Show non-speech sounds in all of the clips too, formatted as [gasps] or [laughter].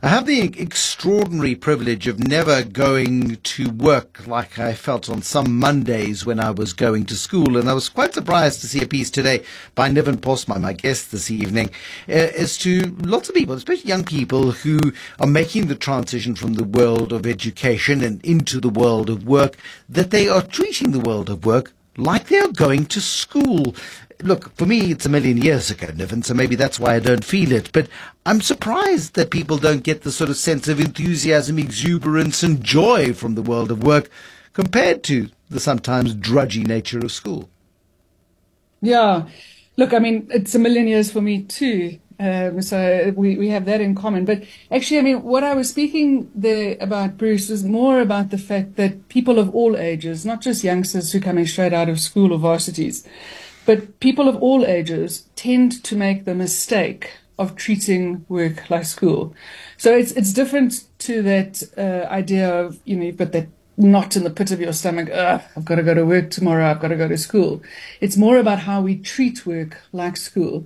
I have the extraordinary privilege of never going to work like I felt on some Mondays when I was going to school. And I was quite surprised to see a piece today by Niven Postma, my guest this evening, uh, as to lots of people, especially young people who are making the transition from the world of education and into the world of work, that they are treating the world of work like they are going to school look, for me, it's a million years ago, Niven, so maybe that's why I don't feel it. But I'm surprised that people don't get the sort of sense of enthusiasm, exuberance, and joy from the world of work compared to the sometimes drudgy nature of school. Yeah. Look, I mean, it's a million years for me too. Um, so we, we have that in common. But actually, I mean, what I was speaking there about, Bruce, was more about the fact that people of all ages, not just youngsters who are coming straight out of school or varsities, but people of all ages tend to make the mistake of treating work like school. So it's it's different to that uh, idea of you know you've got that knot in the pit of your stomach. I've got to go to work tomorrow. I've got to go to school. It's more about how we treat work like school.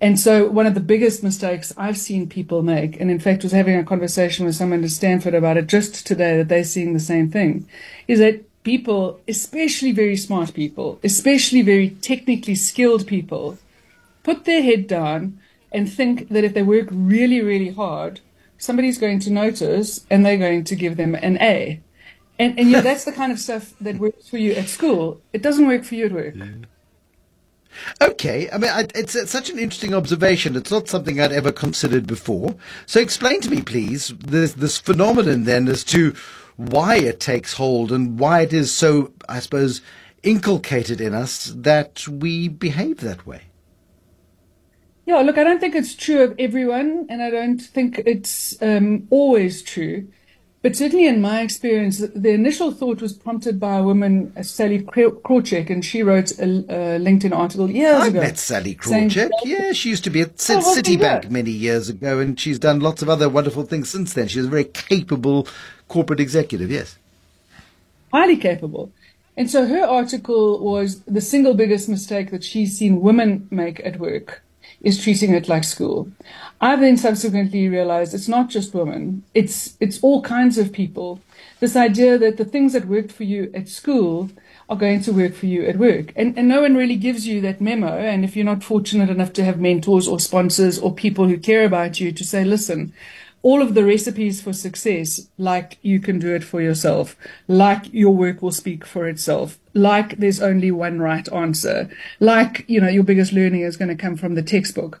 And so one of the biggest mistakes I've seen people make, and in fact was having a conversation with someone at Stanford about it just today that they're seeing the same thing, is that people, especially very smart people, especially very technically skilled people, put their head down and think that if they work really, really hard, somebody's going to notice and they're going to give them an A. And, and know, that's the kind of stuff that works for you at school. It doesn't work for you at work. Yeah. Okay, I mean, it's, it's, such an interesting observation. It's not something I'd ever considered before. So, explain to me, please, this, this phenomenon then as to why it takes hold and why it is so, I suppose, inculcated in us that we behave that way. Yeah, look, I don't think it's true of everyone, and I don't think it's um, always true. But certainly in my experience, the initial thought was prompted by a woman, Sallie Krawcheck, and she wrote a, a LinkedIn article years I ago. I met Sallie Krawcheck. Yeah, she used to be at oh, Citibank many years ago, and she's done lots of other wonderful things since then. She's a very capable corporate executive, yes. Highly capable. And so her article was the single biggest mistake that she's seen women make at work is treating it like school. I then subsequently realized it's not just women, it's, it's all kinds of people. This idea that the things that worked for you at school are going to work for you at work. And, and no one really gives you that memo. And if you're not fortunate enough to have mentors or sponsors or people who care about you to say, listen, all of the recipes for success, like you can do it for yourself, like your work will speak for itself, like there's only one right answer, like, you know, your biggest learning is going to come from the textbook.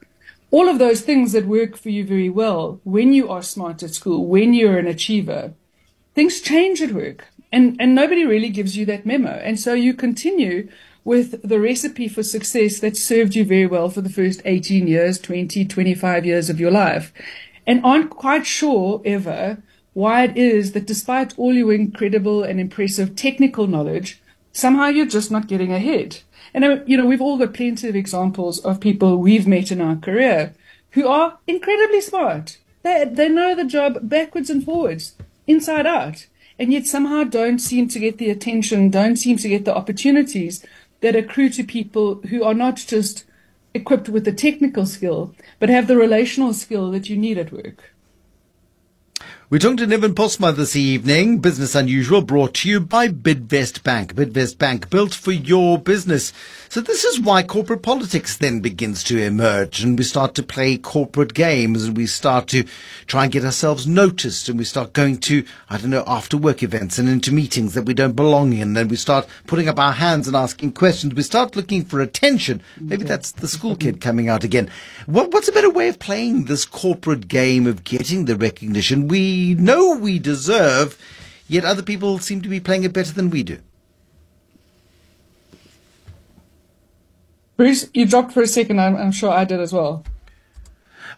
All of those things that work for you very well when you are smart at school, when you're an achiever, things change at work. And, and nobody really gives you that memo. And so you continue with the recipe for success that served you very well for the first 18 years, 20, 25 years of your life and aren't quite sure ever why it is that despite all your incredible and impressive technical knowledge, somehow you're just not getting ahead. And, uh, you know, we've all got plenty of examples of people we've met in our career who are incredibly smart. They, they know the job backwards and forwards, inside out, and yet somehow don't seem to get the attention, don't seem to get the opportunities that accrue to people who are not just equipped with the technical skill, but have the relational skill that you need at work. We're talking to Niven Postma this evening. Business Unusual brought to you by Bidvest Bank. Bidvest Bank built for your business. So this is why corporate politics then begins to emerge and we start to play corporate games and we start to try and get ourselves noticed and we start going to, I don't know, after work events and into meetings that we don't belong in. And then we start putting up our hands and asking questions. We start looking for attention. Maybe that's the school kid coming out again. What, what's a better way of playing this corporate game of getting the recognition we know we deserve, yet other people seem to be playing it better than we do? Bruce, you dropped for a second. I'm, I'm sure I did as well.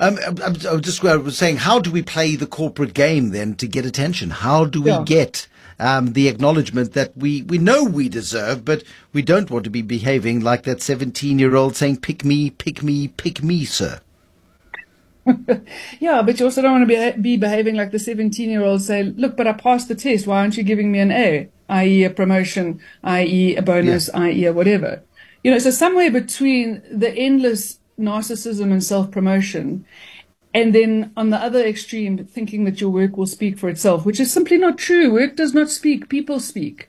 Um, I, I was just I was saying, how do we play the corporate game then to get attention? How do we yeah. get um, the acknowledgement that we, we know we deserve, but we don't want to be behaving like that 17 year old saying, pick me, pick me, pick me, sir? [laughs] yeah, but you also don't want to be, be behaving like the 17 year old say, look, but I passed the test. Why aren't you giving me an A? i.e. a promotion, i.e. a bonus, yeah. i.e. a whatever. You know, so somewhere between the endless narcissism and self promotion And then on the other extreme, thinking that your work will speak for itself, which is simply not true. Work does not speak, people speak.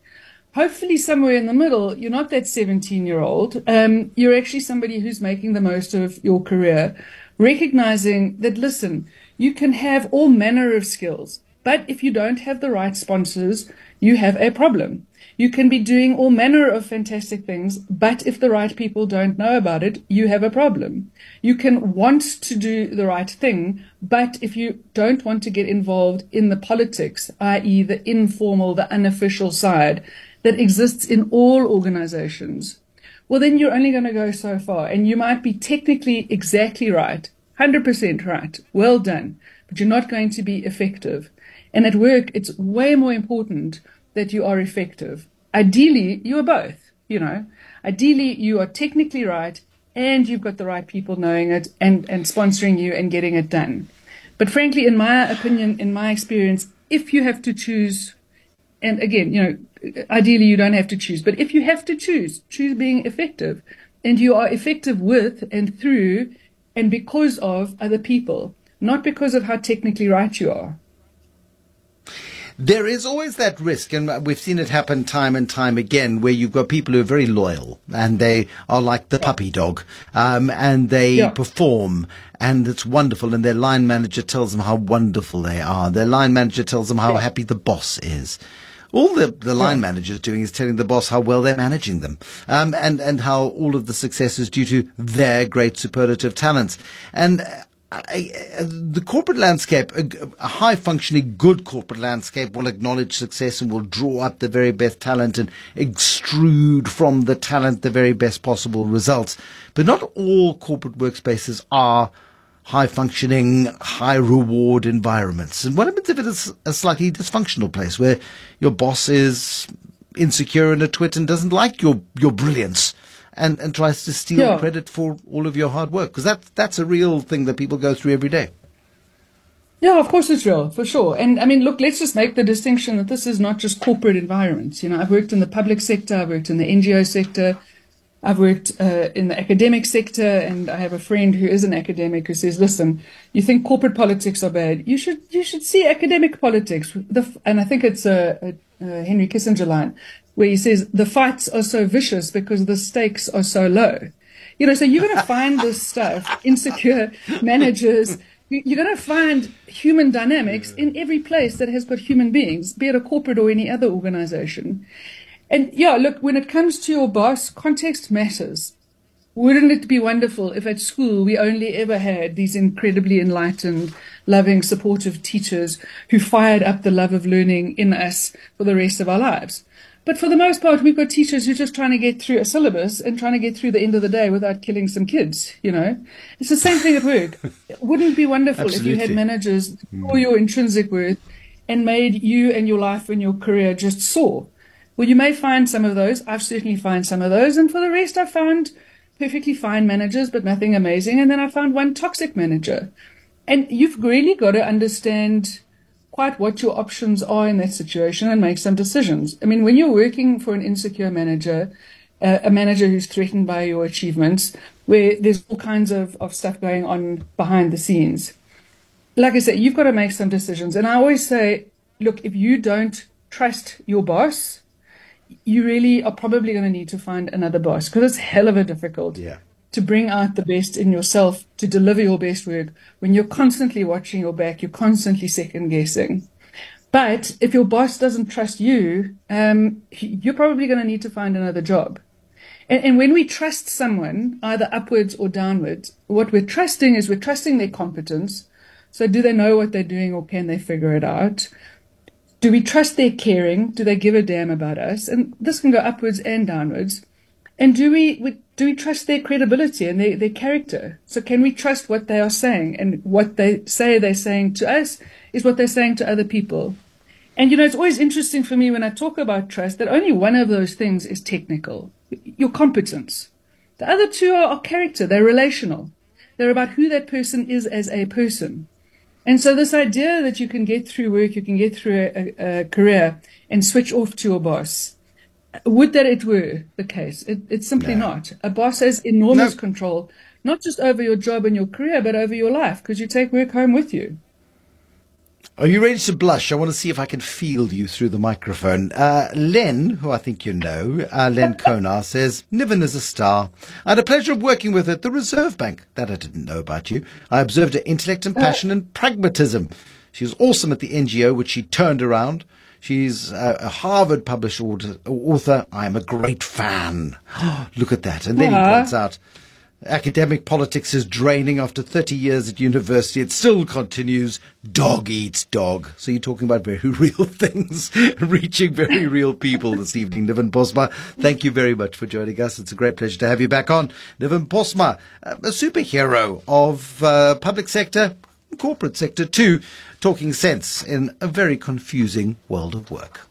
Hopefully, somewhere in the middle, you're not that 17 year old. Um, you're actually somebody who's making the most of your career, recognizing that, listen, you can have all manner of skills, but if you don't have the right sponsors, you have a problem. You can be doing all manner of fantastic things, but if the right people don't know about it, you have a problem. You can want to do the right thing, but if you don't want to get involved in the politics, i.e., the informal, the unofficial side that exists in all organizations, well, then you're only going to go so far. And you might be technically exactly right, 100% right, well done, but you're not going to be effective. And at work, it's way more important that you are effective. Ideally, you are both, you know. Ideally, you are technically right and you've got the right people knowing it and, and sponsoring you and getting it done. But frankly, in my opinion, in my experience, if you have to choose, and again, you know, ideally you don't have to choose, but if you have to choose, choose being effective and you are effective with and through and because of other people, not because of how technically right you are. There is always that risk, and we've seen it happen time and time again, where you've got people who are very loyal and they are like the puppy dog, um, and they yeah. perform and it's wonderful. And their line manager tells them how wonderful they are. Their line manager tells them how yeah. happy the boss is. All the, the line yeah. manager is doing is telling the boss how well they're managing them, um, and, and how all of the success is due to their great superlative talents. And I, the corporate landscape, a, a high functioning, good corporate landscape will acknowledge success and will draw up the very best talent and extrude from the talent the very best possible results. But not all corporate workspaces are high functioning, high reward environments. And what happens if it is a slightly dysfunctional place where your boss is insecure and a twit and doesn't like your, your brilliance? and, and tries to steal yeah. credit for all of your hard work because that, that's a real thing that people go through every day. Yeah, of course it's real, for sure. And I mean, look, let's just make the distinction that this is not just corporate environments. You know, I've worked in the public sector, I've worked in the NGO sector, I've worked uh, in the academic sector, and I have a friend who is an academic who says, "Listen, you think corporate politics are bad? You should you should see academic politics." The, and I think it's a, a, a Henry Kissinger line where he says the fights are so vicious because the stakes are so low. You know, so you're going to find this [laughs] stuff, insecure managers. You're going to find human dynamics in every place that has got human beings, be it a corporate or any other organization. And yeah, look, when it comes to your boss, context matters. Wouldn't it be wonderful if at school we only ever had these incredibly enlightened, loving, supportive teachers who fired up the love of learning in us for the rest of our lives? But for the most part, we've got teachers who are just trying to get through a syllabus and trying to get through the end of the day without killing some kids, you know? It's the same thing at work. [laughs] Wouldn't it be wonderful Absolutely. if you had managers for mm. your intrinsic worth and made you and your life and your career just soar? Well, you may find some of those. I've certainly found some of those. And for the rest, I've found perfectly fine managers, but nothing amazing. And then I found one toxic manager. And you've really got to understand quite what your options are in that situation and make some decisions. I mean, when you're working for an insecure manager, uh, a manager who's threatened by your achievements, where there's all kinds of, of stuff going on behind the scenes. Like I said, you've got to make some decisions. And I always say, look, if you don't trust your boss, you really are probably going to need to find another boss because it's hell of a difficult. Yeah to bring out the best in yourself, to deliver your best work, when you're constantly watching your back, you're constantly second guessing. But if your boss doesn't trust you, um, you're probably going to need to find another job. And, and when we trust someone, either upwards or downwards, what we're trusting is we're trusting their competence. So do they know what they're doing or can they figure it out? Do we trust their caring? Do they give a damn about us? And this can go upwards and downwards. And do we, do we trust their credibility and their, their character? So can we trust what they are saying and what they say they're saying to us is what they're saying to other people? And you know, it's always interesting for me when I talk about trust that only one of those things is technical. Your competence. The other two are, are character. They're relational. They're about who that person is as a person. And so this idea that you can get through work, you can get through a, a, career and switch off to your boss would that it were the case. It, it's simply no. not. A boss has enormous no. control not just over your job and your career, but over your life, because you take work home with you. Are you ready to blush? I want to see if I can feel you through the microphone. Uh, Len, who I think you know, uh, Len Konar, says, Niven is a star. I had a pleasure of working with her at the Reserve Bank. That I didn't know about you. I observed her intellect and passion and pragmatism. She was awesome at the NGO, which she turned around. She's a, Harvard published author. I'm a great fan. [gasps] Look at that. And then he points out, Academic politics is draining after 30 years at university. It still continues. Dog eats dog. So you're talking about very [laughs] real things, [laughs] reaching very real people this evening. Niven Postma, thank you very much for joining us. It's a great pleasure to have you back on. Niven Postma, a superhero of uh, public sector, corporate sector too, talking sense in a very confusing world of work.